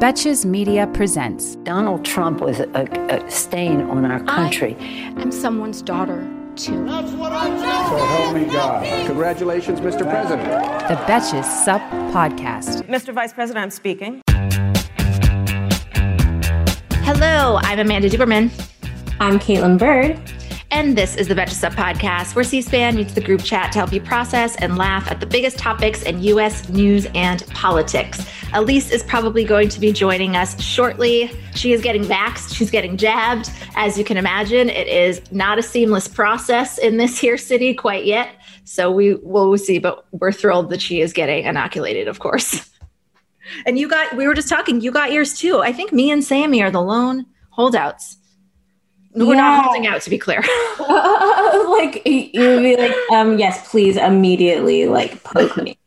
Betches Media presents Donald Trump was a, a stain on our country. I'm someone's daughter, too. That's what I do. So help me God. Congratulations, Mr. President. The Betches Sup Podcast. Mr. Vice President, I'm speaking. Hello, I'm Amanda Duberman. I'm Kaitlin Byrd. And this is the Betches Sup podcast, where C SPAN meets the group chat to help you process and laugh at the biggest topics in U.S. news and politics. Alise is probably going to be joining us shortly. She is getting vaxxed, she's getting jabbed. As you can imagine, it is not a seamless process in this here city quite yet. So we will see, but we're thrilled that she is getting inoculated, of course. And you got, we were just talking, you got yours too. I think me and Sammy are the lone holdouts. We're yeah. not holding out, to be clear. like you'd be like, um, yes, please, immediately, like poke me,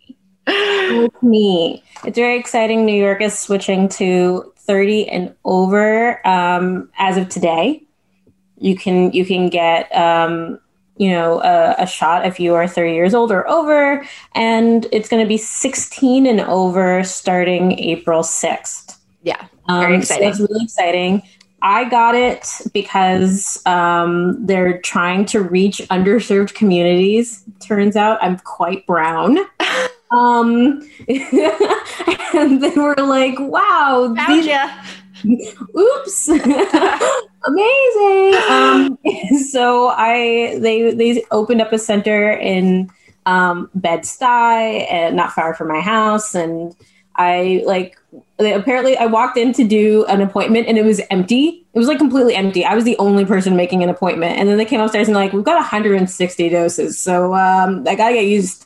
poke me. It's very exciting. New York is switching to 30 and over um, as of today. You can you can get um, you know a, a, shot if you are 30 years old or over, and it's going to be 16 and over starting April 6th. Yeah, very exciting. Um, so it's really exciting. I got it because um, they're trying to reach underserved communities. Turns out I'm quite brown. um, and they were like, wow. Found these- ya. Oops. Amazing. Um, so I they they opened up a center in um, Bed-Stuy and not far from my house and I like apparently I walked in to do an appointment and it was empty. It was like completely empty. I was the only person making an appointment. And then they came upstairs and like, we've got 160 doses. So um, I gotta get used.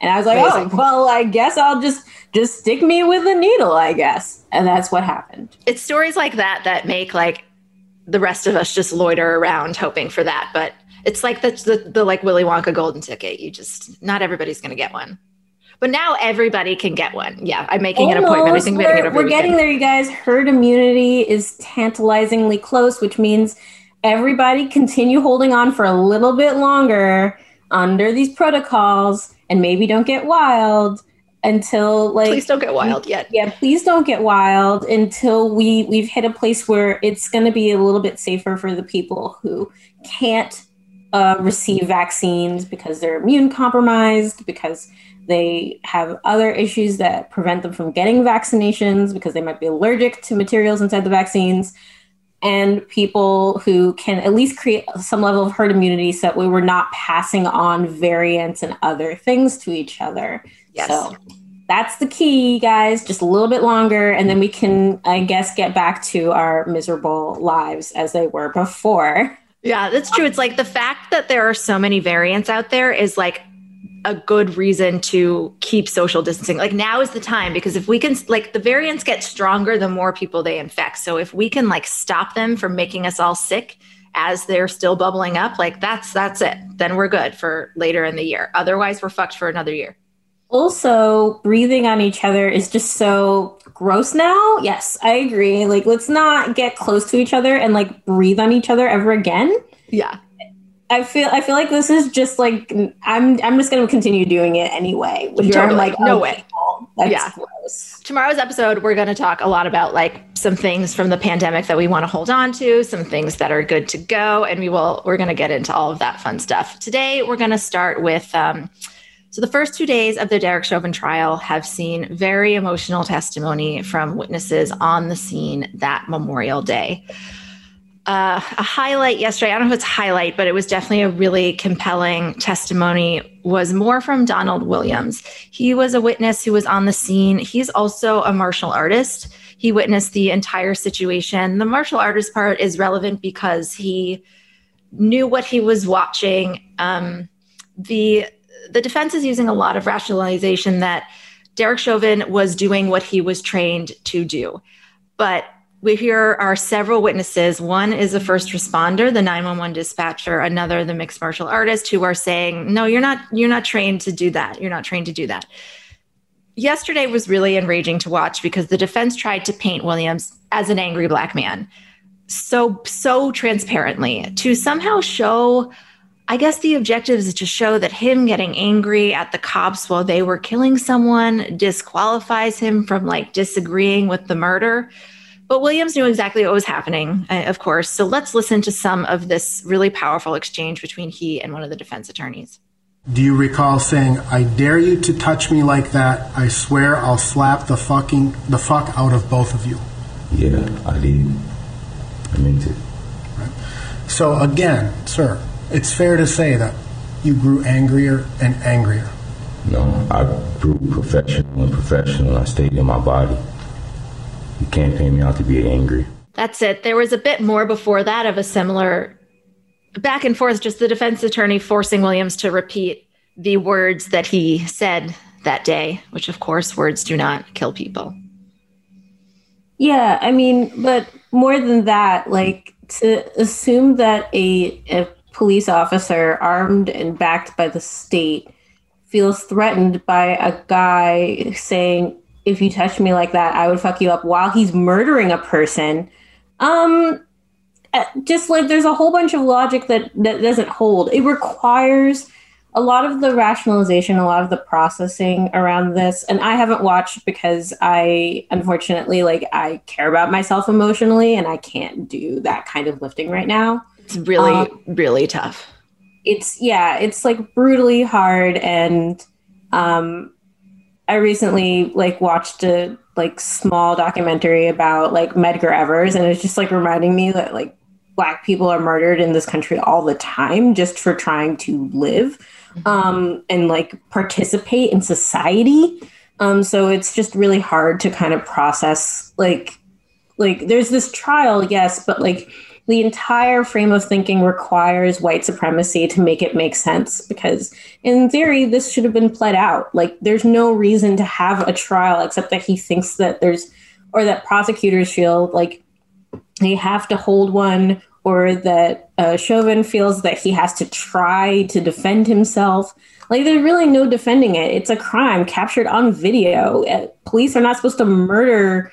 And I was like, Amazing. oh, well, I guess I'll just just stick me with a needle, I guess. And that's what happened. It's stories like that that make like the rest of us just loiter around hoping for that. But it's like the, the, the like Willy Wonka golden ticket. You just not everybody's gonna get one. But now everybody can get one. Yeah, I'm making Almost. an appointment. I think we're, getting, we're getting there, you guys. Herd immunity is tantalizingly close, which means everybody continue holding on for a little bit longer under these protocols and maybe don't get wild until like please don't get wild yet yeah please don't get wild until we we've hit a place where it's going to be a little bit safer for the people who can't uh, receive vaccines because they're immune compromised because they have other issues that prevent them from getting vaccinations because they might be allergic to materials inside the vaccines. And people who can at least create some level of herd immunity so that we were not passing on variants and other things to each other. Yes. So that's the key, guys. Just a little bit longer, and then we can, I guess, get back to our miserable lives as they were before. Yeah, that's true. It's like the fact that there are so many variants out there is like a good reason to keep social distancing. Like now is the time because if we can like the variants get stronger the more people they infect. So if we can like stop them from making us all sick as they're still bubbling up, like that's that's it. Then we're good for later in the year. Otherwise we're fucked for another year. Also, breathing on each other is just so gross now. Yes, I agree. Like let's not get close to each other and like breathe on each other ever again. Yeah. I feel I feel like this is just like I'm I'm just gonna continue doing it anyway. Which totally. like no way. That's yeah. gross. Tomorrow's episode, we're gonna talk a lot about like some things from the pandemic that we want to hold on to, some things that are good to go, and we will we're gonna get into all of that fun stuff. Today we're gonna start with um, so the first two days of the Derek Chauvin trial have seen very emotional testimony from witnesses on the scene that Memorial Day uh, a highlight yesterday. I don't know if it's highlight, but it was definitely a really compelling testimony. Was more from Donald Williams. He was a witness who was on the scene. He's also a martial artist. He witnessed the entire situation. The martial artist part is relevant because he knew what he was watching. Um, the the defense is using a lot of rationalization that Derek Chauvin was doing what he was trained to do. But we here are several witnesses. One is a first responder, the 911 dispatcher, another the mixed martial artist who are saying, "No, you're not you're not trained to do that. You're not trained to do that." Yesterday was really enraging to watch because the defense tried to paint Williams as an angry black man so so transparently to somehow show I guess the objective is to show that him getting angry at the cops while they were killing someone disqualifies him from like disagreeing with the murder. But Williams knew exactly what was happening, uh, of course. So let's listen to some of this really powerful exchange between he and one of the defense attorneys. Do you recall saying, "I dare you to touch me like that? I swear I'll slap the fucking the fuck out of both of you." Yeah, I did. I meant it. Right. So again, sir, it's fair to say that you grew angrier and angrier. No, I grew professional and professional. I stayed in my body. You can't paint me out to be angry. That's it. There was a bit more before that of a similar back and forth, just the defense attorney forcing Williams to repeat the words that he said that day, which of course words do not kill people. Yeah, I mean, but more than that, like to assume that a, a police officer armed and backed by the state feels threatened by a guy saying, if you touch me like that, I would fuck you up while he's murdering a person. Um, uh, just like there's a whole bunch of logic that, that doesn't hold. It requires a lot of the rationalization, a lot of the processing around this. And I haven't watched because I, unfortunately, like I care about myself emotionally and I can't do that kind of lifting right now. It's really, um, really tough. It's, yeah, it's like brutally hard. And, um, I recently like watched a like small documentary about like Medgar Evers, and it's just like reminding me that like black people are murdered in this country all the time just for trying to live mm-hmm. um, and like participate in society. Um, so it's just really hard to kind of process like like there's this trial, yes, but like the entire frame of thinking requires white supremacy to make it make sense because in theory this should have been pled out. Like there's no reason to have a trial except that he thinks that there's or that prosecutors feel like they have to hold one or that uh, chauvin feels that he has to try to defend himself. Like there's really no defending it. It's a crime captured on video. Uh, police are not supposed to murder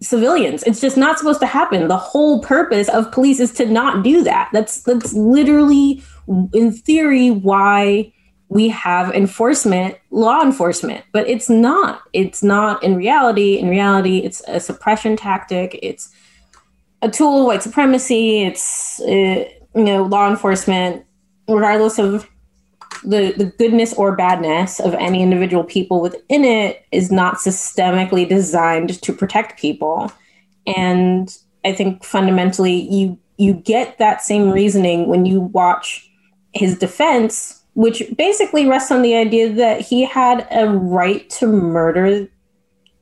civilians. It's just not supposed to happen. The whole purpose of police is to not do that. That's that's literally, in theory, why we have enforcement, law enforcement. But it's not. It's not in reality. In reality, it's a suppression tactic. It's a tool of white supremacy. It's uh, you know law enforcement, regardless of the, the goodness or badness of any individual people within it is not systemically designed to protect people. And I think fundamentally you you get that same reasoning when you watch his defense, which basically rests on the idea that he had a right to murder,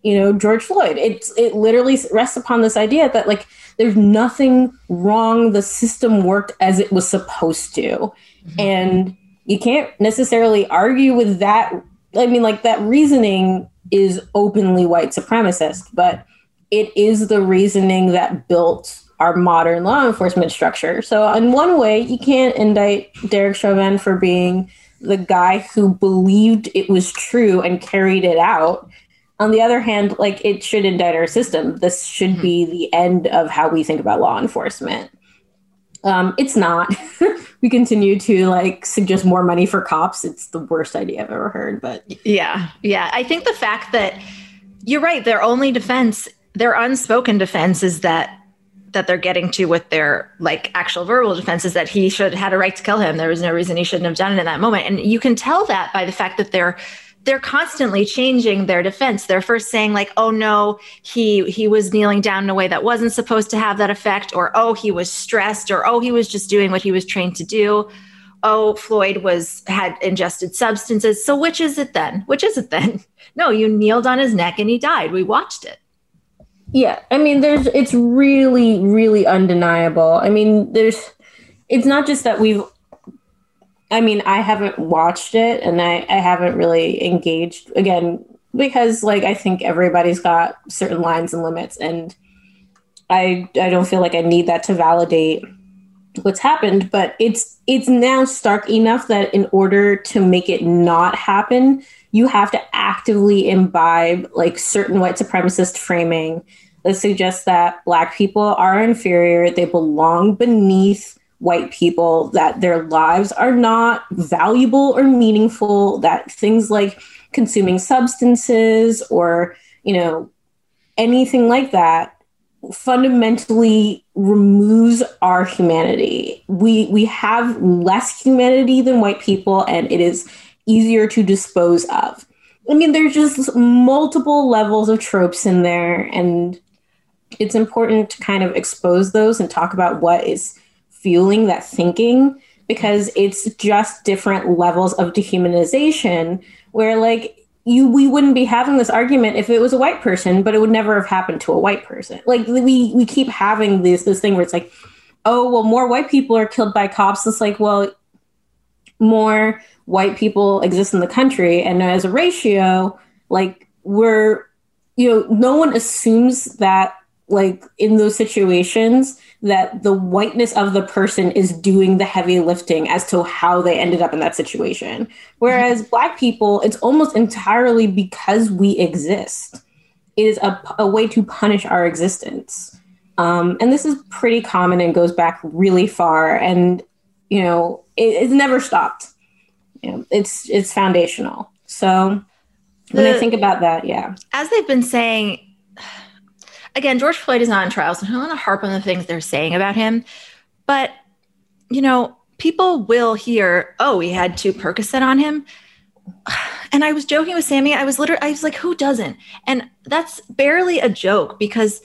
you know, George Floyd. It's it literally rests upon this idea that like there's nothing wrong. The system worked as it was supposed to. Mm-hmm. And you can't necessarily argue with that. I mean, like that reasoning is openly white supremacist, but it is the reasoning that built our modern law enforcement structure. So, in one way, you can't indict Derek Chauvin for being the guy who believed it was true and carried it out. On the other hand, like it should indict our system. This should hmm. be the end of how we think about law enforcement. Um, it's not. we continue to like suggest more money for cops. It's the worst idea I've ever heard. But yeah, yeah. I think the fact that you're right, their only defense, their unspoken defense is that that they're getting to with their like actual verbal defense is that he should had a right to kill him. There was no reason he shouldn't have done it in that moment. And you can tell that by the fact that they're they're constantly changing their defense. They're first saying like, "Oh no, he he was kneeling down in a way that wasn't supposed to have that effect," or "Oh, he was stressed," or "Oh, he was just doing what he was trained to do." Oh, Floyd was had ingested substances. So which is it then? Which is it then? No, you kneeled on his neck and he died. We watched it. Yeah, I mean, there's it's really really undeniable. I mean, there's it's not just that we've I mean, I haven't watched it and I, I haven't really engaged. Again, because like I think everybody's got certain lines and limits and I I don't feel like I need that to validate what's happened, but it's it's now stark enough that in order to make it not happen, you have to actively imbibe like certain white supremacist framing that suggests that black people are inferior, they belong beneath white people, that their lives are not valuable or meaningful, that things like consuming substances or, you know, anything like that fundamentally removes our humanity. We we have less humanity than white people and it is easier to dispose of. I mean there's just multiple levels of tropes in there and it's important to kind of expose those and talk about what is fueling that thinking because it's just different levels of dehumanization where like you we wouldn't be having this argument if it was a white person but it would never have happened to a white person. Like we we keep having this this thing where it's like oh well more white people are killed by cops. It's like well more white people exist in the country. And as a ratio like we're you know no one assumes that like in those situations that the whiteness of the person is doing the heavy lifting as to how they ended up in that situation. Whereas mm-hmm. Black people, it's almost entirely because we exist. It is a, a way to punish our existence. Um, and this is pretty common and goes back really far. And, you know, it, it's never stopped. You know, it's, it's foundational. So when the, I think about that, yeah. As they've been saying, again, George Floyd is not in trial, so I don't want to harp on the things they're saying about him. But, you know, people will hear, oh, he had two Percocet on him. And I was joking with Sammy. I was literally, I was like, who doesn't? And that's barely a joke because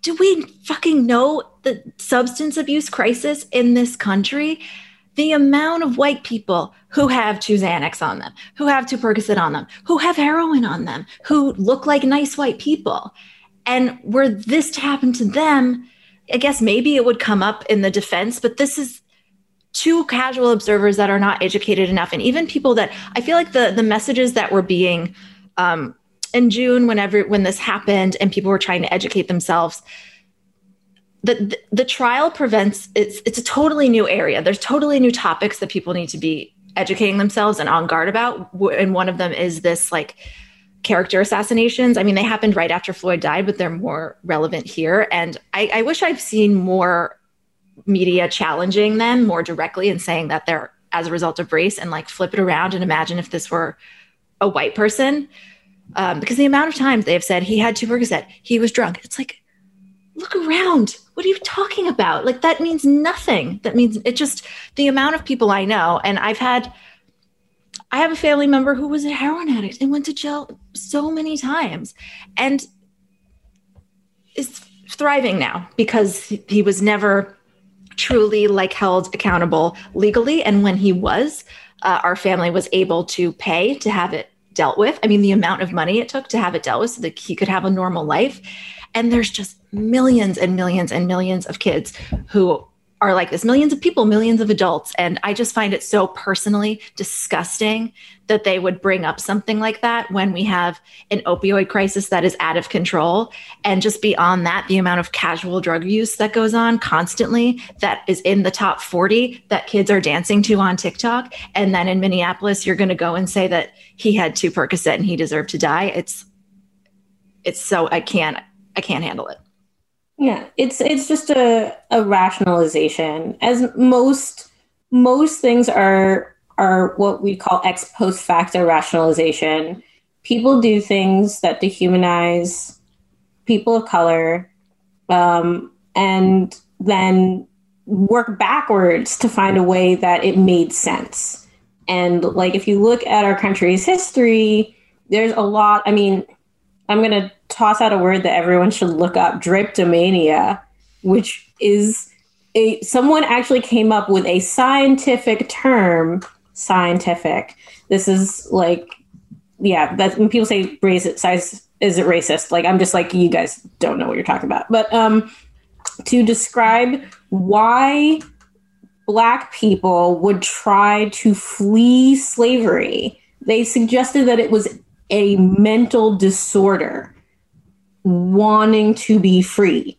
do we fucking know the substance abuse crisis in this country? The amount of white people who have two Xanax on them, who have two Percocet on them, who have heroin on them, who look like nice white people. And were this to happen to them, I guess maybe it would come up in the defense, but this is two casual observers that are not educated enough. And even people that I feel like the, the messages that were being um, in June, whenever when this happened and people were trying to educate themselves, the, the, the trial prevents it's it's a totally new area. There's totally new topics that people need to be educating themselves and on guard about. And one of them is this like character assassinations. I mean, they happened right after Floyd died, but they're more relevant here. And I, I wish I've seen more media challenging them more directly and saying that they're as a result of race and like flip it around and imagine if this were a white person. Um, because the amount of times they have said he had two Percocet, he was drunk. It's like, look around. What are you talking about? Like that means nothing. That means it just the amount of people I know, and I've had I have a family member who was a heroin addict and went to jail so many times and is thriving now because he was never truly like held accountable legally. And when he was uh, our family was able to pay to have it dealt with. I mean the amount of money it took to have it dealt with so that he could have a normal life. And there's just millions and millions and millions of kids who are like this millions of people, millions of adults. And I just find it so personally disgusting that they would bring up something like that when we have an opioid crisis that is out of control. And just beyond that, the amount of casual drug use that goes on constantly that is in the top 40 that kids are dancing to on TikTok. And then in Minneapolis, you're going to go and say that he had two Percocet and he deserved to die. It's, it's so, I can't, I can't handle it. Yeah, it's it's just a, a rationalization. As most most things are are what we call ex post facto rationalization. People do things that dehumanize people of color, um, and then work backwards to find a way that it made sense. And like if you look at our country's history, there's a lot. I mean, I'm to toss out a word that everyone should look up drapetomania, which is a someone actually came up with a scientific term. Scientific. This is like, yeah, that when people say racist, size is it racist? Like, I'm just like, you guys don't know what you're talking about. But um, to describe why black people would try to flee slavery, they suggested that it was a mental disorder wanting to be free.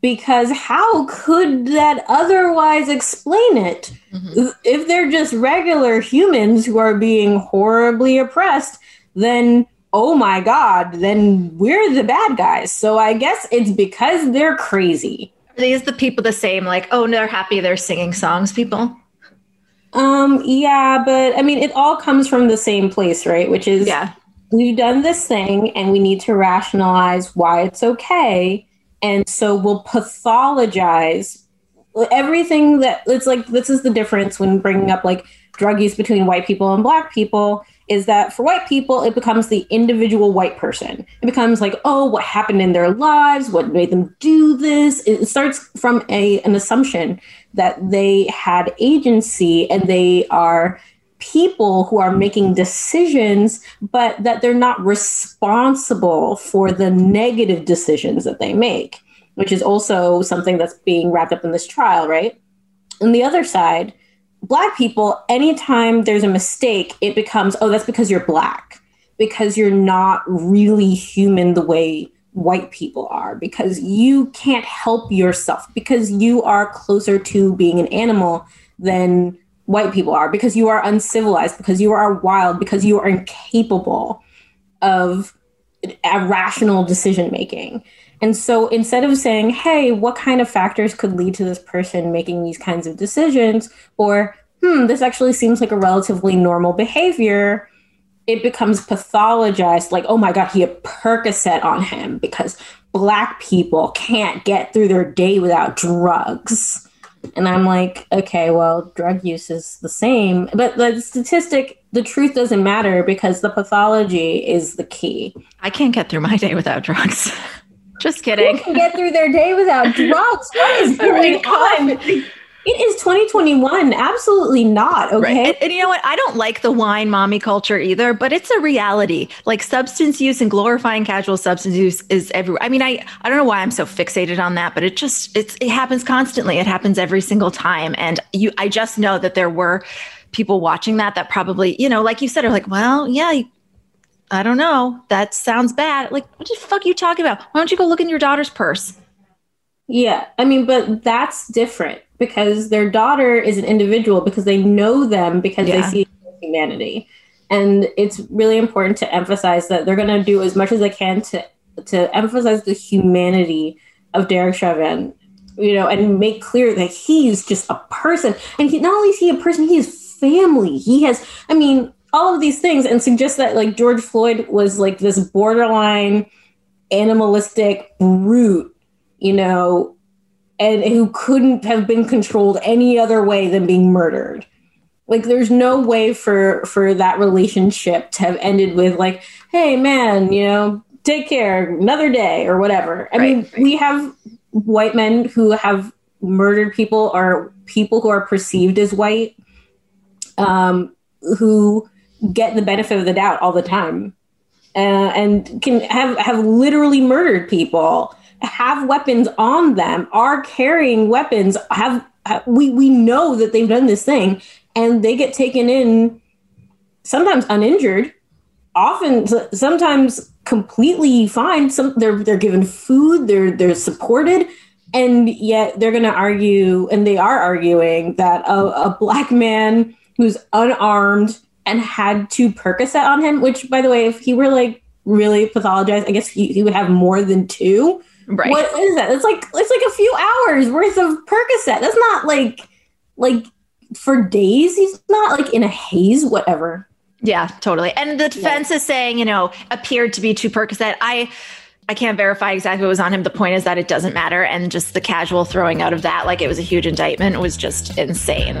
Because how could that otherwise explain it? Mm-hmm. If they're just regular humans who are being horribly oppressed, then oh my God, then we're the bad guys. So I guess it's because they're crazy. Are these the people the same, like, oh, they're happy they're singing songs, people? Um, yeah, but I mean, it all comes from the same place, right? Which is, yeah, we've done this thing and we need to rationalize why it's okay. And so we'll pathologize everything that it's like, this is the difference when bringing up like drug use between white people and black people is that for white people, it becomes the individual white person. It becomes like, oh, what happened in their lives? What made them do this? It starts from a, an assumption that they had agency and they are people who are making decisions, but that they're not responsible for the negative decisions that they make, which is also something that's being wrapped up in this trial, right? On the other side, black people, anytime there's a mistake, it becomes, oh, that's because you're black, because you're not really human the way white people are, because you can't help yourself, because you are closer to being an animal than white people are, because you are uncivilized, because you are wild, because you are incapable of rational decision making. And so instead of saying, hey, what kind of factors could lead to this person making these kinds of decisions, or hmm, this actually seems like a relatively normal behavior, it becomes pathologized like, oh my God, he had Percocet on him because Black people can't get through their day without drugs. And I'm like, okay, well, drug use is the same. But the statistic, the truth doesn't matter because the pathology is the key. I can't get through my day without drugs. Just kidding. Who can get through their day without drugs? What is going on? It is 2021. Absolutely not. Okay. Right. And, and, you know what? I don't like the wine mommy culture either, but it's a reality. Like substance use and glorifying casual substance use is everywhere. I mean, I, I don't know why I'm so fixated on that, but it just, it's, it happens constantly. It happens every single time. And you, I just know that there were people watching that, that probably, you know, like you said, are like, well, yeah, I don't know. That sounds bad. Like, what the fuck are you talking about? Why don't you go look in your daughter's purse? Yeah. I mean, but that's different because their daughter is an individual because they know them because yeah. they see humanity. And it's really important to emphasize that they're going to do as much as they can to to emphasize the humanity of Derek Chauvin, you know, and make clear that he's just a person. And he, not only is he a person, he is family. He has, I mean, all of these things and suggest that like George Floyd was like this borderline animalistic brute, you know, and who couldn't have been controlled any other way than being murdered. Like there's no way for for that relationship to have ended with like, hey man, you know, take care, another day or whatever. I right, mean, right. we have white men who have murdered people or people who are perceived as white um, who get the benefit of the doubt all the time uh, and can have have literally murdered people have weapons on them, are carrying weapons, have, we we know that they've done this thing and they get taken in sometimes uninjured, often sometimes completely fine. Some they're they're given food, they're they're supported, and yet they're going to argue, and they are arguing that a, a black man who's unarmed and had two Percocet on him, which by the way, if he were like really pathologized, I guess he, he would have more than two. Right. What is that? It's like it's like a few hours worth of Percocet. That's not like like for days. He's not like in a haze, whatever. Yeah, totally. And the defense yeah. is saying, you know, appeared to be two Percocet. I I can't verify exactly what was on him. The point is that it doesn't matter. And just the casual throwing out of that, like it was a huge indictment, was just insane.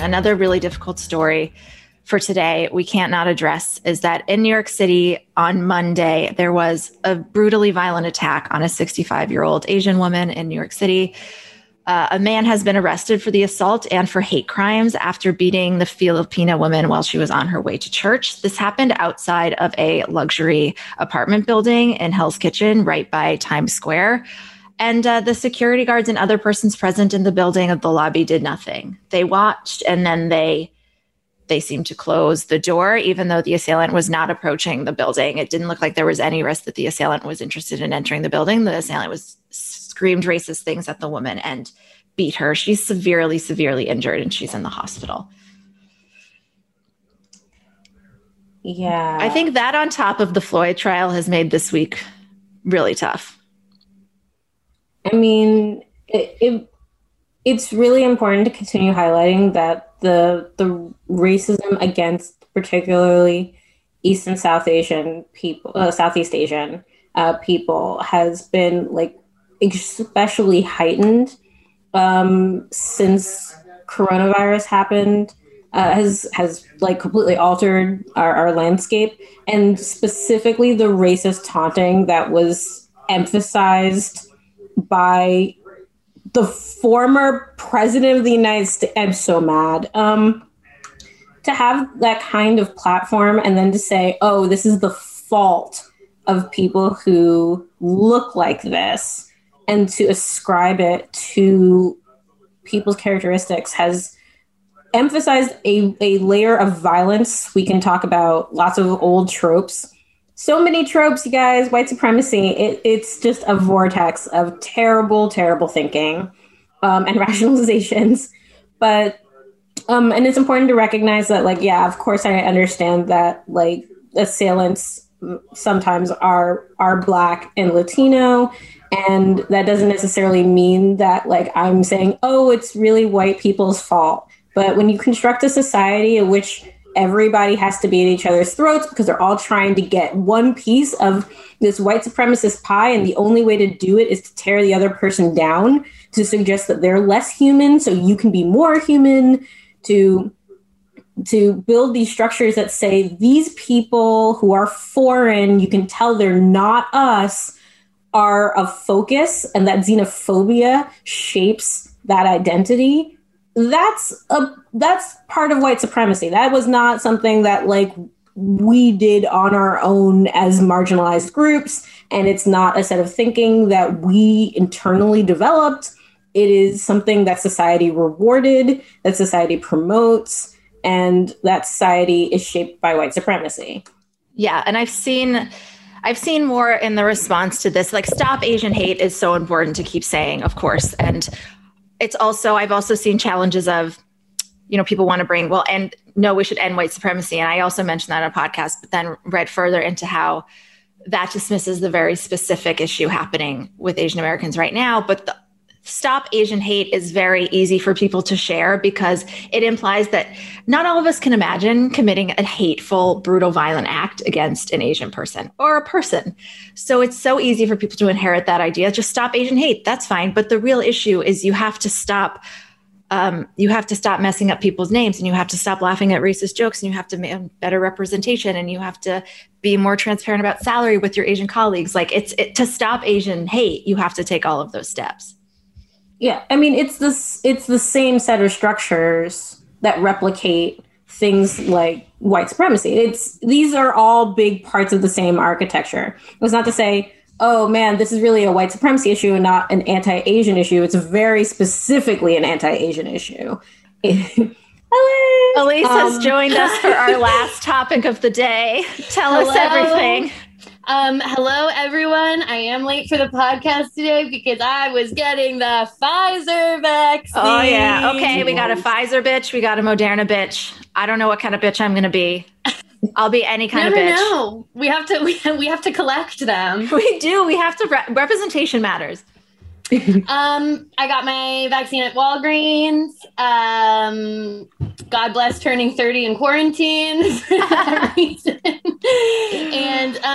Another really difficult story for today we can't not address is that in New York City on Monday, there was a brutally violent attack on a 65 year old Asian woman in New York City. Uh, a man has been arrested for the assault and for hate crimes after beating the Filipina woman while she was on her way to church. This happened outside of a luxury apartment building in Hell's Kitchen, right by Times Square. And uh, the security guards and other persons present in the building of the lobby did nothing. They watched and then they they seemed to close the door, even though the assailant was not approaching the building. It didn't look like there was any risk that the assailant was interested in entering the building. The assailant was screamed racist things at the woman and beat her. She's severely, severely injured and she's in the hospital. Yeah. I think that on top of the Floyd trial has made this week really tough. I mean, it, it it's really important to continue highlighting that the the racism against particularly East and South Asian people, uh, Southeast Asian uh, people, has been like especially heightened um, since coronavirus happened. Uh, has has like completely altered our, our landscape, and specifically the racist taunting that was emphasized by the former president of the United States. I'm so mad. Um, to have that kind of platform and then to say, oh, this is the fault of people who look like this and to ascribe it to people's characteristics has emphasized a, a layer of violence. We can talk about lots of old tropes so many tropes, you guys. White supremacy. It, it's just a vortex of terrible, terrible thinking um, and rationalizations. But um, and it's important to recognize that, like, yeah, of course, I understand that, like, assailants sometimes are are black and Latino, and that doesn't necessarily mean that, like, I'm saying, oh, it's really white people's fault. But when you construct a society in which everybody has to be at each other's throats because they're all trying to get one piece of this white supremacist pie. And the only way to do it is to tear the other person down, to suggest that they're less human so you can be more human, to to build these structures that say these people who are foreign, you can tell they're not us, are a focus, and that xenophobia shapes that identity, that's a that's part of white supremacy. That was not something that like we did on our own as marginalized groups and it's not a set of thinking that we internally developed. It is something that society rewarded, that society promotes, and that society is shaped by white supremacy. Yeah, and I've seen I've seen more in the response to this like stop Asian hate is so important to keep saying, of course. And it's also I've also seen challenges of you know people want to bring well and no we should end white supremacy and I also mentioned that on a podcast but then read further into how that dismisses the very specific issue happening with Asian Americans right now but the stop Asian hate is very easy for people to share because it implies that not all of us can imagine committing a hateful, brutal, violent act against an Asian person or a person. So it's so easy for people to inherit that idea. Just stop Asian hate. That's fine. But the real issue is you have to stop. Um, you have to stop messing up people's names and you have to stop laughing at racist jokes and you have to make better representation and you have to be more transparent about salary with your Asian colleagues. Like it's it, to stop Asian hate, you have to take all of those steps. Yeah, I mean it's this it's the same set of structures that replicate things like white supremacy. It's these are all big parts of the same architecture. It was not to say, oh man, this is really a white supremacy issue and not an anti-Asian issue. It's very specifically an anti-Asian issue. Hello. Alise um, has joined us for our last topic of the day. Tell Hello. us everything. Um, hello, everyone. I am late for the podcast today because I was getting the Pfizer vaccine. Oh, yeah. Okay. We got a Pfizer bitch. We got a Moderna bitch. I don't know what kind of bitch I'm going to be. I'll be any kind Never of bitch. No, we have to. We, we have to collect them. We do. We have to. Re- representation matters. um, I got my vaccine at Walgreens. Um, God bless turning 30 in quarantine for that reason.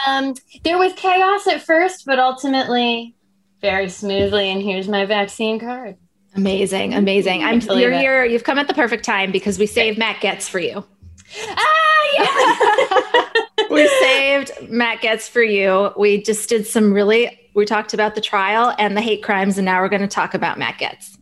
Um, there was chaos at first, but ultimately very smoothly. And here's my vaccine card. Amazing, amazing. I'm you're it. here. You've come at the perfect time because we saved Matt Gaetz for you. Ah, yeah. we saved Matt Gaetz for you. We just did some really. We talked about the trial and the hate crimes, and now we're going to talk about Matt Gaetz.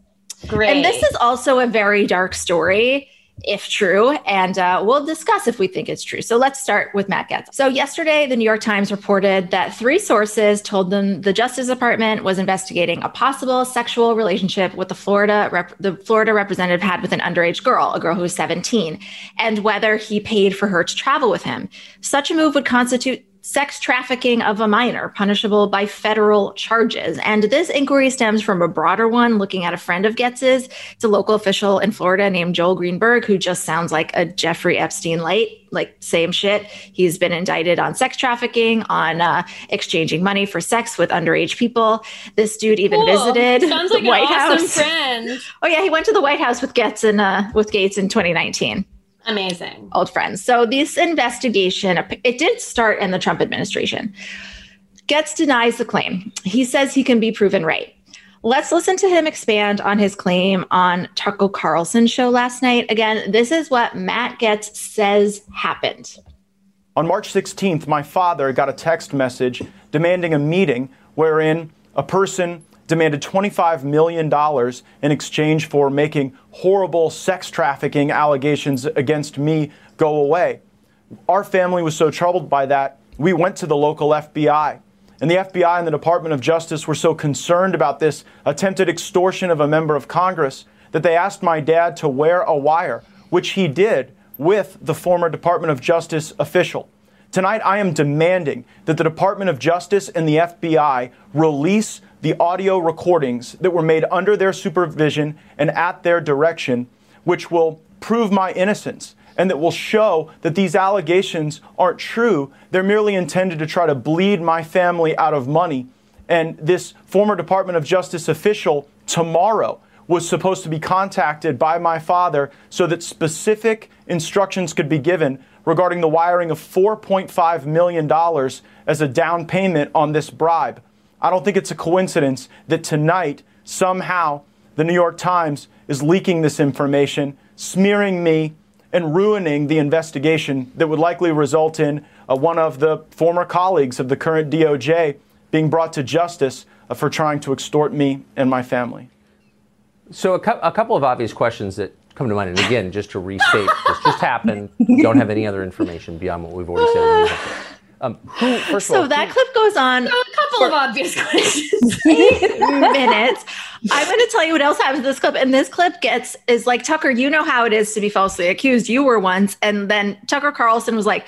Great. And this is also a very dark story if true, and uh, we'll discuss if we think it's true. So let's start with Matt Gaetz. So yesterday, the New York Times reported that three sources told them the Justice Department was investigating a possible sexual relationship with the Florida rep- the Florida representative had with an underage girl, a girl who was 17, and whether he paid for her to travel with him. Such a move would constitute sex trafficking of a minor, punishable by federal charges. And this inquiry stems from a broader one looking at a friend of Gaetz's. It's a local official in Florida named Joel Greenberg, who just sounds like a Jeffrey Epstein light, like same shit. He's been indicted on sex trafficking, on uh, exchanging money for sex with underage people. This dude even cool. visited sounds like the White awesome House. Friend. Oh yeah, he went to the White House with Gaetz and uh, with Gaetz in 2019. Amazing. Old friends. So this investigation, it did start in the Trump administration. Gaetz denies the claim. He says he can be proven right. Let's listen to him expand on his claim on Tucker Carlson's show last night. Again, this is what Matt Gaetz says happened. On March 16th, my father got a text message demanding a meeting wherein a person demanded $25 million in exchange for making horrible sex trafficking allegations against me go away. Our family was so troubled by that, we went to the local FBI. And the FBI and the Department of Justice were so concerned about this attempted extortion of a member of Congress that they asked my dad to wear a wire, which he did with the former Department of Justice official. Tonight, I am demanding that the Department of Justice and the FBI release the audio recordings that were made under their supervision and at their direction, which will prove my innocence and that will show that these allegations aren't true. They're merely intended to try to bleed my family out of money. And this former Department of Justice official tomorrow was supposed to be contacted by my father so that specific instructions could be given regarding the wiring of $4.5 million as a down payment on this bribe. I don't think it's a coincidence that tonight, somehow, the New York Times is leaking this information, smearing me, and ruining the investigation that would likely result in uh, one of the former colleagues of the current DOJ being brought to justice uh, for trying to extort me and my family. So a, cou- a couple of obvious questions that come to mind, and again, just to restate, this just happened. We don't have any other information beyond what we've already said. Um, who, first of so all, that clip goes on So a couple of obvious questions. minutes. I'm going to tell you what else happens in this clip. And this clip Gaetz is like Tucker. You know how it is to be falsely accused. You were once, and then Tucker Carlson was like.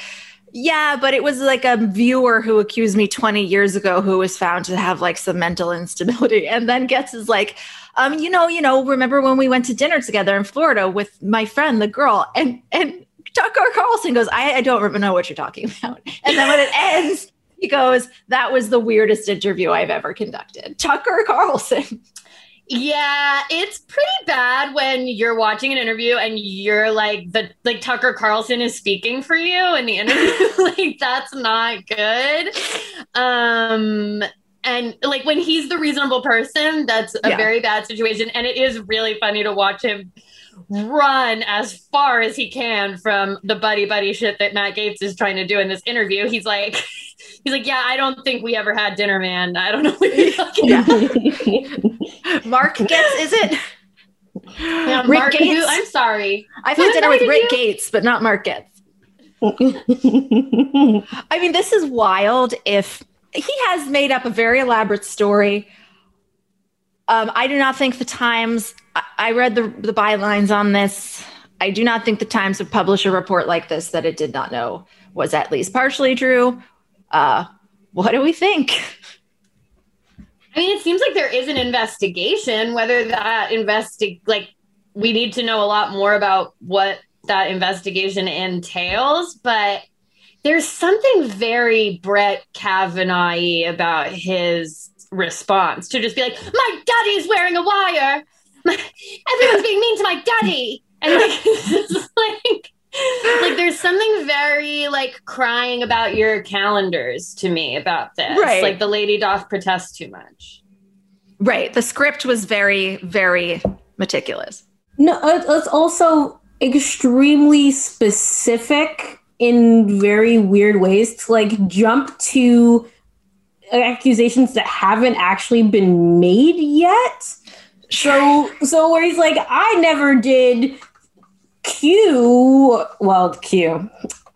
Yeah, but it was like a viewer who accused me 20 years ago who was found to have like some mental instability. And then Gaetz is like, um, you know, you know, remember when we went to dinner together in Florida with my friend, the girl, and and Tucker Carlson goes, I, I don't know what you're talking about. And then when it ends, he goes, That was the weirdest interview I've ever conducted. Tucker Carlson. Yeah, it's pretty bad when you're watching an interview and you're like the like Tucker Carlson is speaking for you in the interview. like that's not good. Um and like when he's the reasonable person, that's a Yeah. very bad situation. And it is really funny to watch him run as far as he can from the buddy buddy shit that Matt Gaetz is trying to do in this interview. He's like he's like, Yeah, I don't think we ever had dinner, man. I don't know what you're talking about. Mark gets, is it? Yeah, Rick Mark, Gates? who- I'm sorry. I've had dinner with Rick you? Gates, but not Mark Gates. I mean, this is wild. If he has made up a very elaborate story, um, I do not think the Times. I, read the the bylines on this. I do not think the Times would publish a report like this that it did not know was at least partially true. Uh, what do we think? I mean, it seems like there is an investigation. Whether that investi like we need to know a lot more about what that investigation entails, but there's something very Brett Kavanaugh about his response to just be like, "My daddy's wearing a wire. My, everyone's being mean to my daddy," and like, it's like. Like there's something very like crying about your calendars to me about this. Right. Like the lady doth protest too much. Right. The script was very, very meticulous. No, uh, it's also extremely specific in very weird ways to like jump to accusations that haven't actually been made yet. So, so where he's like, I never did Q. Well, Q. Um,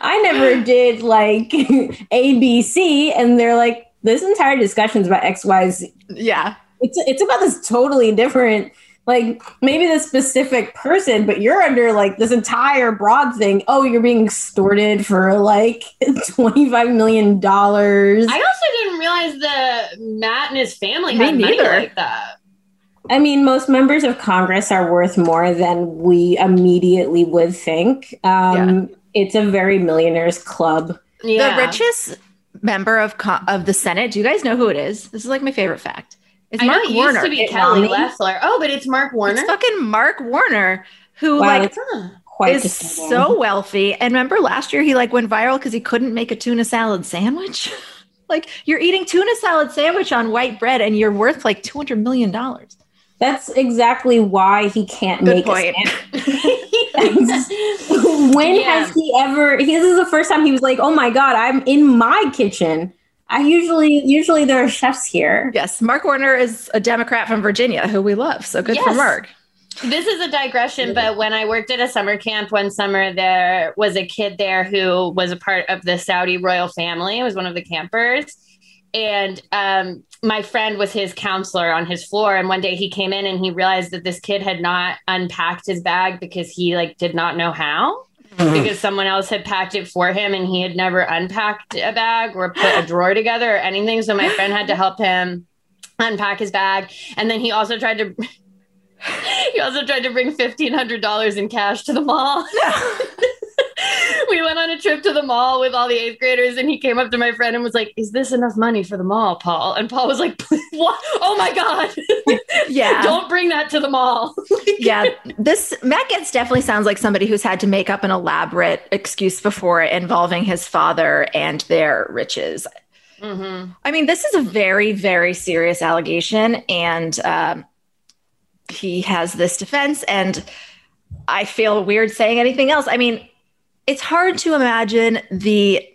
I, never, did like ABC, and they're like, this entire discussion is about X, Y, Z. Yeah. It's it's about this totally different, like maybe the specific person, but you're under like this entire broad thing. Oh, you're being extorted for like twenty five million dollars. I also didn't realize that Matt and his family Me had money neither. like that. I mean, most members of Congress are worth more than we immediately would think. Um, It's a very millionaires club. Yeah. The richest member of co- of the Senate. Do you guys know who it is? This is like my favorite fact. It's I know Mark it Warner. used to be It- Kelly Mommy? Loeffler. Oh, but it's Mark Warner. It's fucking Mark Warner, who Wow, like is disturbing. so wealthy. And remember last year he like went viral because he couldn't make a tuna salad sandwich. like you're eating tuna salad sandwich on white bread, and you're worth like two hundred million dollars. That's exactly why he can't Good make point. a sandwich. when has he ever? This is the first time he was like, "Oh my god, I'm in my kitchen." I usually, usually there are chefs here. Yes, Mark Warner is a Democrat from Virginia who we love. So good for Mark. This is a digression, but when I worked at a summer camp one summer, there was a kid there who was a part of the Saudi royal family. It was one of the campers. And um, my friend was his counselor on his floor. And one day he came in and he realized that this kid had not unpacked his bag because he like did not know how. Because someone else had packed it for him and he had never unpacked a bag or put a drawer together or anything. So my friend had to help him unpack his bag. And then he also tried to he also tried to bring fifteen hundred dollars in cash to the mall. we went on a trip to the mall with all the eighth graders, and he came up to my friend and was like, "Is this enough money for the mall, Paul?" And Paul was like, "What? Oh my god! Yeah. don't bring that to the mall." yeah, this Matt Gaetz definitely sounds like somebody who's had to make up an elaborate excuse before involving his father and their riches. Mm-hmm. I mean, this is a very, very serious allegation, and um, he has this defense, and I feel weird saying anything else. I mean, it's hard to imagine the.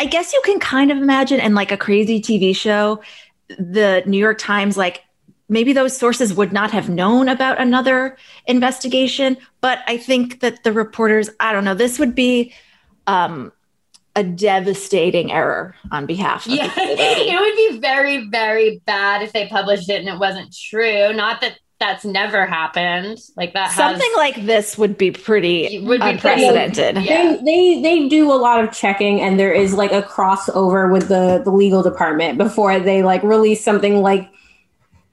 I guess you can kind of imagine in like a crazy TV show, the New York Times like maybe those sources would not have known about another investigation. But I think that the reporters, I don't know, this would be um, a devastating error on behalf of yeah, it would be very, very bad if they published it and it wasn't true. Not that that's never happened. Like that. Something has, like this would be pretty would be unprecedented. Pretty, yeah. They, they they do a lot of checking, and there is like a crossover with the the legal department before they like release something like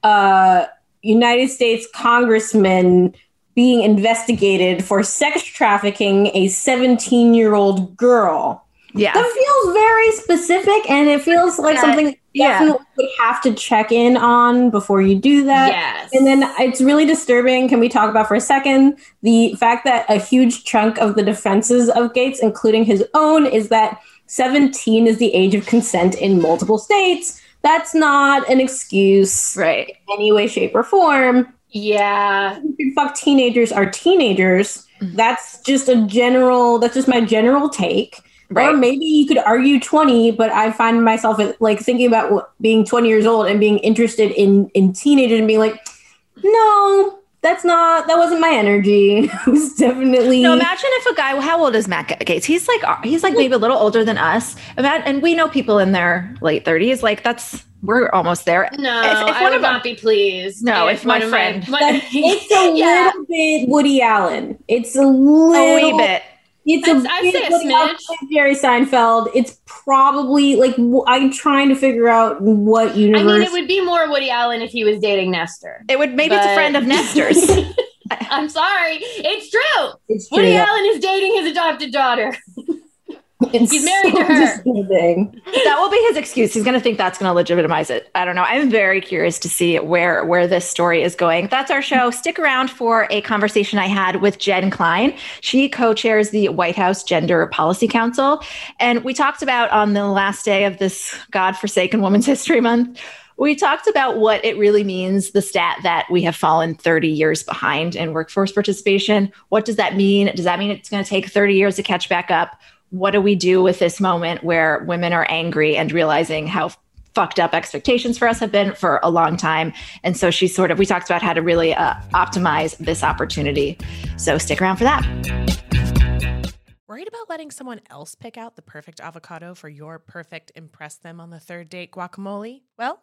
uh United States Congressman being investigated for sex trafficking a 17 year old girl. Yeah. That feels very specific and it feels like something yeah. Definitely would have to check in on before you do that. Yes. And then it's really disturbing. Can we talk about for a second the fact that a huge chunk of the defenses of Gaetz, including his own, is that 17 is the age of consent in multiple states. That's not an excuse, right? In any way, shape, or form. Yeah. Fuck teenagers are teenagers. Mm-hmm. That's just a general, that's just my general take. Right. Or maybe you could argue 20, but I find myself like thinking about being 20 years old and being interested in in teenagers and being like, no, that's not that wasn't my energy. it was definitely No, imagine if a guy how old is Matt Gaetz? He's like uh, he's like maybe a little older than us. And we know people in their late 30s. Like that's we're almost there. No, if, if I would not be pleased. No, if, if my friend, my, it's a yeah. little bit Woody Allen. It's a little a wee bit. It's I'd, a I'd say a smidge. Jerry Seinfeld. It's probably like I'm trying to figure out what universe. I mean, it would be more Woody Allen if he was dating Nestor. It would maybe but... it's a friend of Nestor's. I'm sorry, it's true. It's true. Woody Allen is dating his adopted daughter. It's He's married so to her. disturbing. that will be his excuse. He's going to think that's going to legitimize it. I don't know. I'm very curious to see where where this story is going. That's our show. Stick around for a conversation I had with Jen Klein. She co-chairs the White House Gender Policy Council, and we talked about on the last day of this godforsaken Women's History Month. We talked about what it really means, the stat that we have fallen 30 years behind in workforce participation. What does that mean? Does that mean it's going to take 30 years to catch back up? What do we do with this moment where women are angry and realizing how fucked up expectations for us have been for a long time. And so she sort of, we talked about how to really uh, optimize this opportunity. So stick around for that. Worried about letting someone else pick out the perfect avocado for your perfect impress them on the third date guacamole? Well,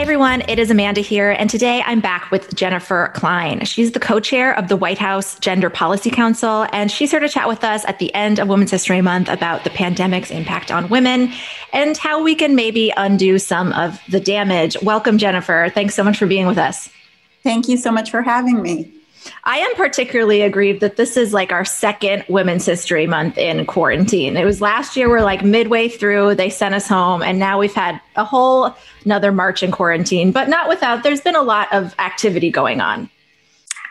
Everyone. It is Amanda here. And today I'm back with Jennifer Klein. She's the co chair of the White House Gender Policy Council. And she's here to chat with us at the end of Women's History Month about the pandemic's impact on women and how we can maybe undo some of the damage. Welcome, Jennifer. Thanks so much for being with us. Thank you so much for having me. I am particularly aggrieved that this is like our second Women's History Month in quarantine. It was last year, we're like midway through, they sent us home, and now we've had a whole another March in quarantine, but not without, there's been a lot of activity going on.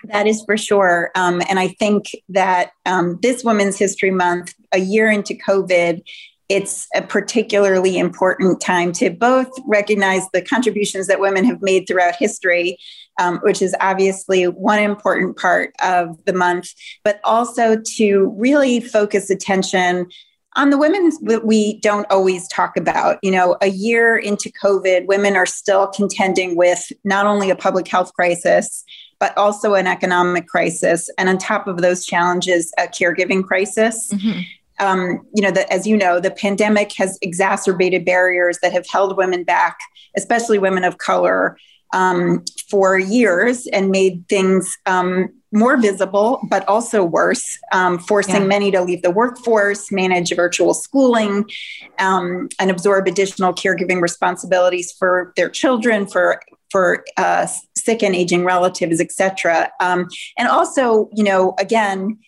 That is for sure. Um, and I think that um, this Women's History Month, a year into COVID, it's a particularly important time to both recognize the contributions that women have made throughout history, um, which is obviously one important part of the month, but also to really focus attention on the women that we don't always talk about. You know, a year into COVID, women are still contending with not only a public health crisis, but also an economic crisis. And on top of those challenges, a caregiving crisis. Mm-hmm um, you know, the, as you know, the pandemic has exacerbated barriers that have held women back, especially women of color, um, for years and made things um, more visible, but also worse, um, forcing yeah. many to leave the workforce, manage virtual schooling, um, and absorb additional caregiving responsibilities for their children, for for uh, sick and aging relatives, etc. Um, and also, you know, again,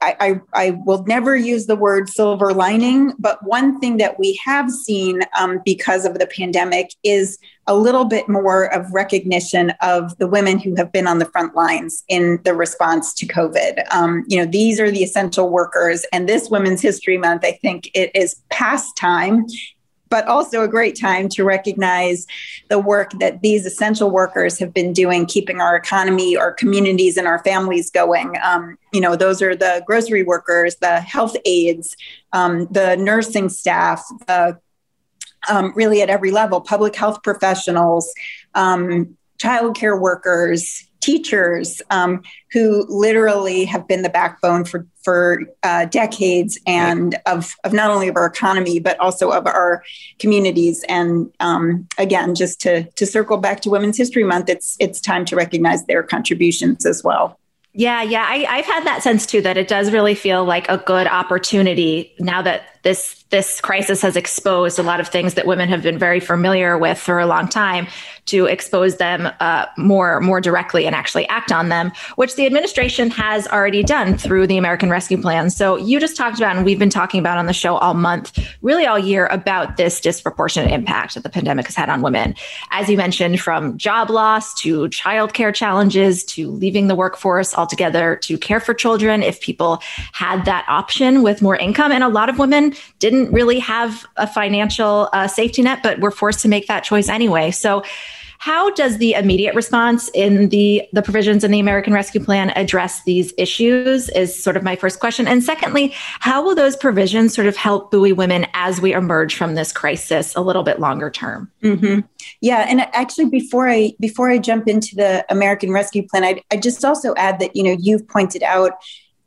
I, I, will never use the word silver lining, but one thing that we have seen um, because of the pandemic is a little bit more of recognition of the women who have been on the front lines in the response to COVID. Um, you know, these are the essential workers, and this Women's History Month, I think it is past time but also a great time to recognize the work that these essential workers have been doing, keeping our economy, our communities, and our families going. Um, you know, those are the grocery workers, the health aides, um, the nursing staff, the um, really at every level, public health professionals, um, childcare workers, teachers um, who literally have been the backbone for for uh, decades and of of not only of our economy but also of our communities. And um, again, just to to circle back to Women's History Month, it's it's time to recognize their contributions as well. Yeah, yeah, I, I've had that sense too that it does really feel like a good opportunity now that this this crisis has exposed a lot of things that women have been very familiar with for a long time to expose them uh, more more directly and actually act on them, which the administration has already done through the American Rescue Plan. So you just talked about, and we've been talking about on the show all month, really all year, about this disproportionate impact that the pandemic has had on women. As you mentioned, from job loss to childcare challenges to leaving the workforce altogether to care for children, if people had that option with more income, and a lot of women didn't really have a financial uh, safety net, but were forced to make that choice anyway. So how does the immediate response in the the provisions in the American Rescue Plan address these issues? Is sort of my first question. And secondly, how will those provisions sort of help buoy women as we emerge from this crisis a little bit longer term? Mm-hmm. Yeah, and actually, before I before I jump into the American Rescue Plan, I I just also add that you know you've pointed out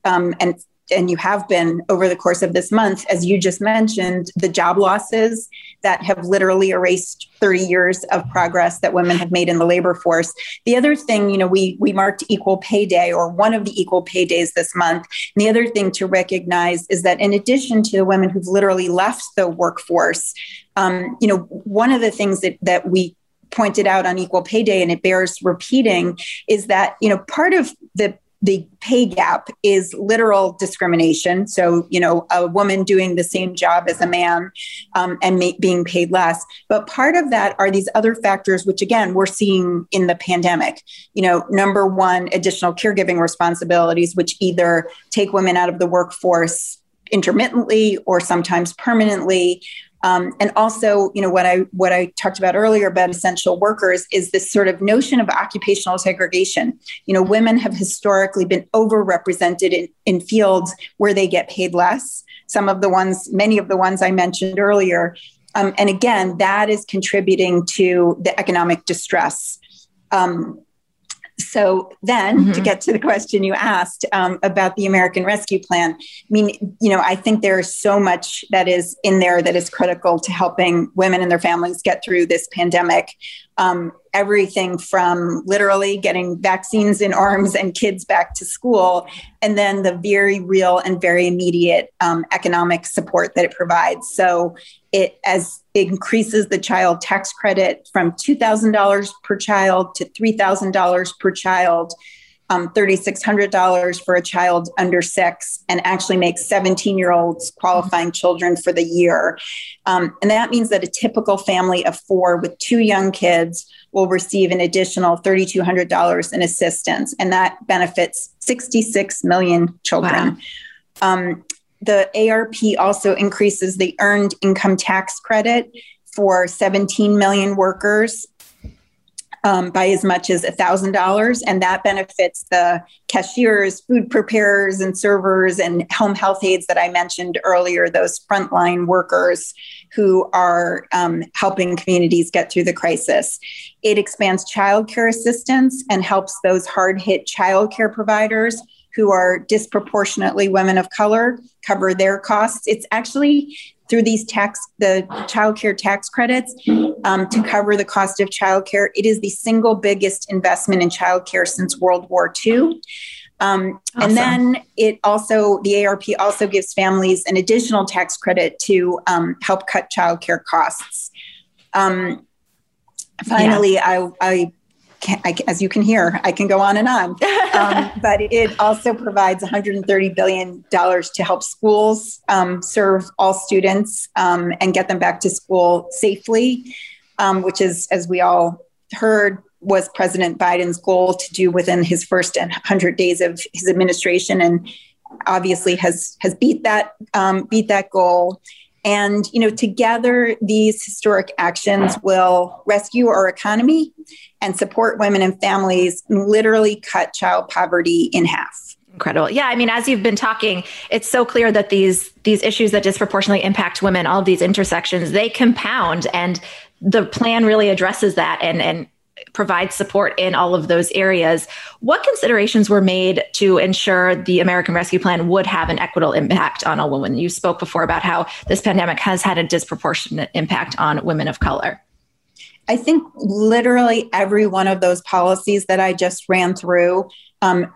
um, and and you have been over the course of this month, as you just mentioned, the job losses that have literally erased 30 years of progress that women have made in the labor force. The other thing, you know, we we marked Equal Pay Day or one of the Equal Pay Days this month. And the other thing to recognize is that in addition to the women who've literally left the workforce, um, you know, one of the things that that we pointed out on equal pay day and it bears repeating is that you know part of the the pay gap is literal discrimination. So, you know, a woman doing the same job as a man um, and ma- being paid less. But part of that are these other factors, which again, we're seeing in the pandemic. You know, number one, additional caregiving responsibilities, which either take women out of the workforce intermittently or sometimes permanently um, and also, you know, what I what I talked about earlier about essential workers is this sort of notion of occupational segregation. You know, women have historically been overrepresented in, in fields where they get paid less. Some of the ones, many of the ones I mentioned earlier. Um, and again, that is contributing to the economic distress. Um, so then mm-hmm. to get to the question you asked um, about the american rescue plan i mean you know i think there's so much that is in there that is critical to helping women and their families get through this pandemic um, everything from literally getting vaccines in arms and kids back to school, and then the very real and very immediate um, economic support that it provides. So it as it increases the child tax credit from $2,000 per child to $3,000 per child um, $3,600 for a child under six and actually makes 17 year olds qualifying children for the year. Um, and that means that a typical family of four with two young kids will receive an additional $3,200 in assistance, and that benefits 66 million children. Wow. Um, the ARP also increases the earned income tax credit for 17 million workers um, by as much as $1,000. And that benefits the cashiers, food preparers, and servers, and home health aides that I mentioned earlier, those frontline workers who are um, helping communities get through the crisis. It expands childcare assistance and helps those hard hit childcare providers who are disproportionately women of color cover their costs. It's actually through these tax, the child care tax credits um, to cover the cost of childcare. It is the single biggest investment in childcare since World War II. Um, awesome. And then it also, the ARP also gives families an additional tax credit to um, help cut childcare costs. Um, finally, yeah. I, I, can, I, as you can hear, I can go on and on. um, but it also provides 130 billion dollars to help schools um, serve all students um, and get them back to school safely, um, which is, as we all heard, was President Biden's goal to do within his first 100 days of his administration, and obviously has has beat that um, beat that goal. And you know, together these historic actions will rescue our economy and support women and families, and literally cut child poverty in half. Incredible. Yeah, I mean, as you've been talking, it's so clear that these these issues that disproportionately impact women, all of these intersections, they compound, and the plan really addresses that and and provides support in all of those areas. What considerations were made to ensure the American Rescue Plan would have an equitable impact on all women? You spoke before about how this pandemic has had a disproportionate impact on women of color. I think literally every one of those policies that I just ran through, um,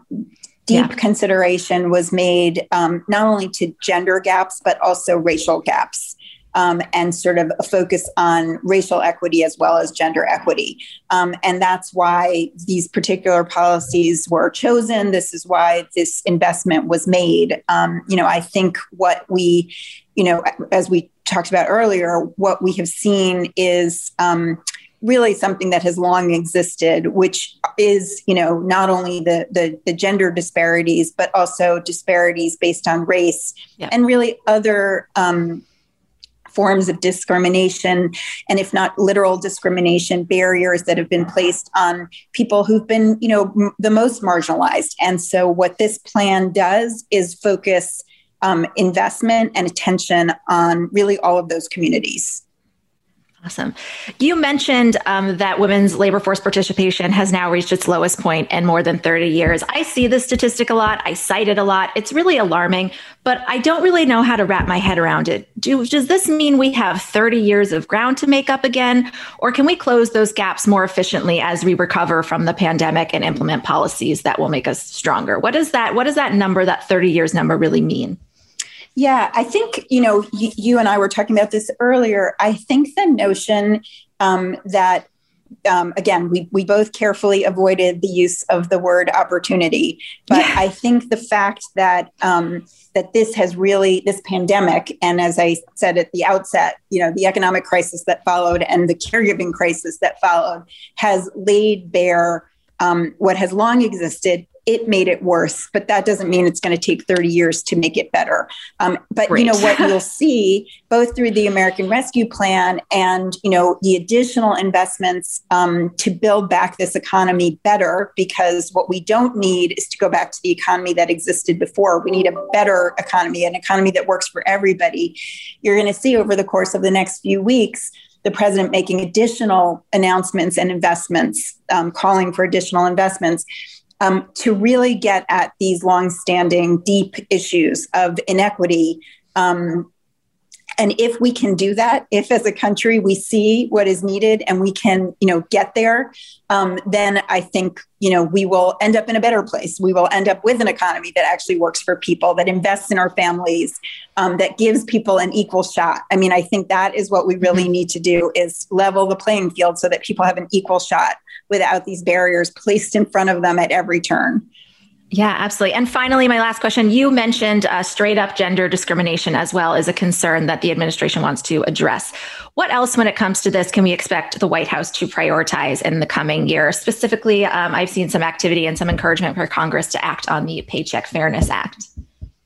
deep yeah. consideration was made um, not only to gender gaps, but also racial gaps um, and sort of a focus on racial equity as well as gender equity. Um, and that's why these particular policies were chosen. This is why this investment was made. Um, you know, I think what we, you know, as we talked about earlier, what we have seen is um, really something that has long existed, which is, you know, not only the the, the gender disparities, but also disparities based on race yeah. and really other um, forms of discrimination, and if not literal discrimination, barriers that have been placed on people who've been, you know, m- the most marginalized. And so, what this plan does is focus um, investment and attention on really all of those communities. Awesome. You mentioned um, that women's labor force participation has now reached its lowest point in more than 30 years. I see this statistic a lot. I cite it a lot. It's really alarming, but I don't really know how to wrap my head around it. Do, does this mean we have 30 years of ground to make up again? Or can we close those gaps more efficiently as we recover from the pandemic and implement policies that will make us stronger? What is that? What does that number, that 30 years number, really mean? Yeah, I think, you know, y- you and I were talking about this earlier. I think the notion um, that, um, again, we, we both carefully avoided the use of the word opportunity. But yeah. I think the fact that, um, that this has really, this pandemic, and as I said at the outset, you know, the economic crisis that followed and the caregiving crisis that followed has laid bare um, what has long existed it made it worse, but that doesn't mean it's going to take 30 years to make it better. Um, but Great. you know what you'll see both through the American Rescue Plan and you know the additional investments um, to build back this economy better. Because what we don't need is to go back to the economy that existed before. We need a better economy, an economy that works for everybody. You're going to see over the course of the next few weeks the president making additional announcements and investments, um, calling for additional investments um, to really get at these longstanding, deep issues of inequity. Um, and if we can do that, if as a country we see what is needed and we can, you know, get there, um, then I think you know we will end up in a better place. We will end up with an economy that actually works for people, that invests in our families, um, that gives people an equal shot. I mean, I think that is what we really mm-hmm. need to do: is level the playing field so that people have an equal shot without these barriers placed in front of them at every turn. Yeah, absolutely. And finally, my last question you mentioned uh, straight up gender discrimination as well as a concern that the administration wants to address. What else, when it comes to this, can we expect the White House to prioritize in the coming year? Specifically, um, I've seen some activity and some encouragement for Congress to act on the Paycheck Fairness Act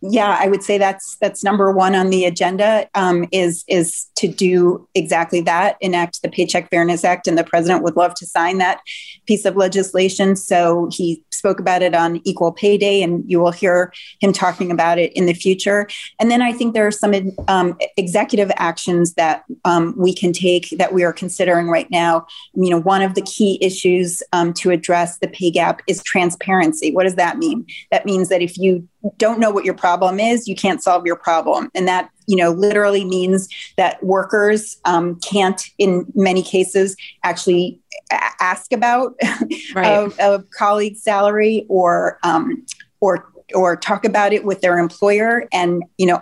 yeah, I would say that's that's number one on the agenda um, is is to do exactly that, enact the Paycheck Fairness Act, and the president would love to sign that piece of legislation. So he spoke about it on Equal Pay Day, and you will hear him talking about it in the future. And then I think there are some um, executive actions that um, we can take that we are considering right now. You know, one of the key issues um, to address the pay gap is transparency. What does that mean? That means that if you don't know what your problem is, you can't solve your problem. And that, you know, literally means that workers um, can't, in many cases, actually a- ask about right. a, a, colleague's salary or um, or or talk about it with their employer. And you know,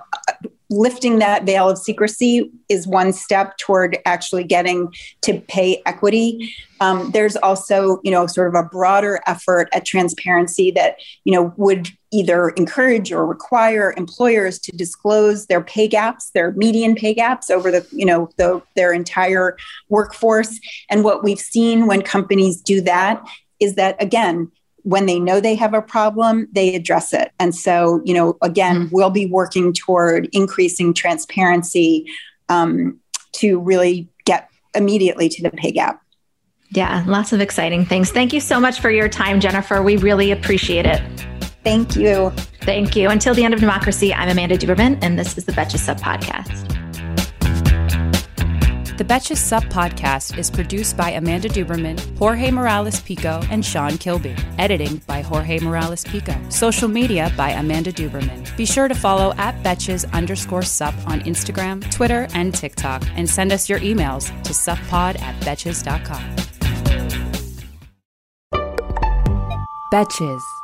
lifting that veil of secrecy is one step toward actually getting to pay equity. Um, there's also, you know, sort of a broader effort at transparency that, you know, would either encourage or require employers to disclose their pay gaps, their median pay gaps over the, you know, the, their entire workforce. And what we've seen when companies do that is that again, when they know they have a problem, they address it. And so, you know, again, we'll be working toward increasing transparency um, to really get immediately to the pay gap. Yeah, lots of exciting things. Thank you so much for your time, Jennifer. We really appreciate it. Thank you. Thank you. Until the end of democracy, I'm Amanda Duberman, and this is the Betches Sup Podcast. The Betches Sup podcast is produced by Amanda Duberman, Jorge Morales Pico, and Sean Kilby. Editing by Jorge Morales Pico. Social media by Amanda Duberman. Be sure to follow at Betches underscore sup on Instagram, Twitter, and TikTok, and send us your emails to suppod at betches.com. Betches.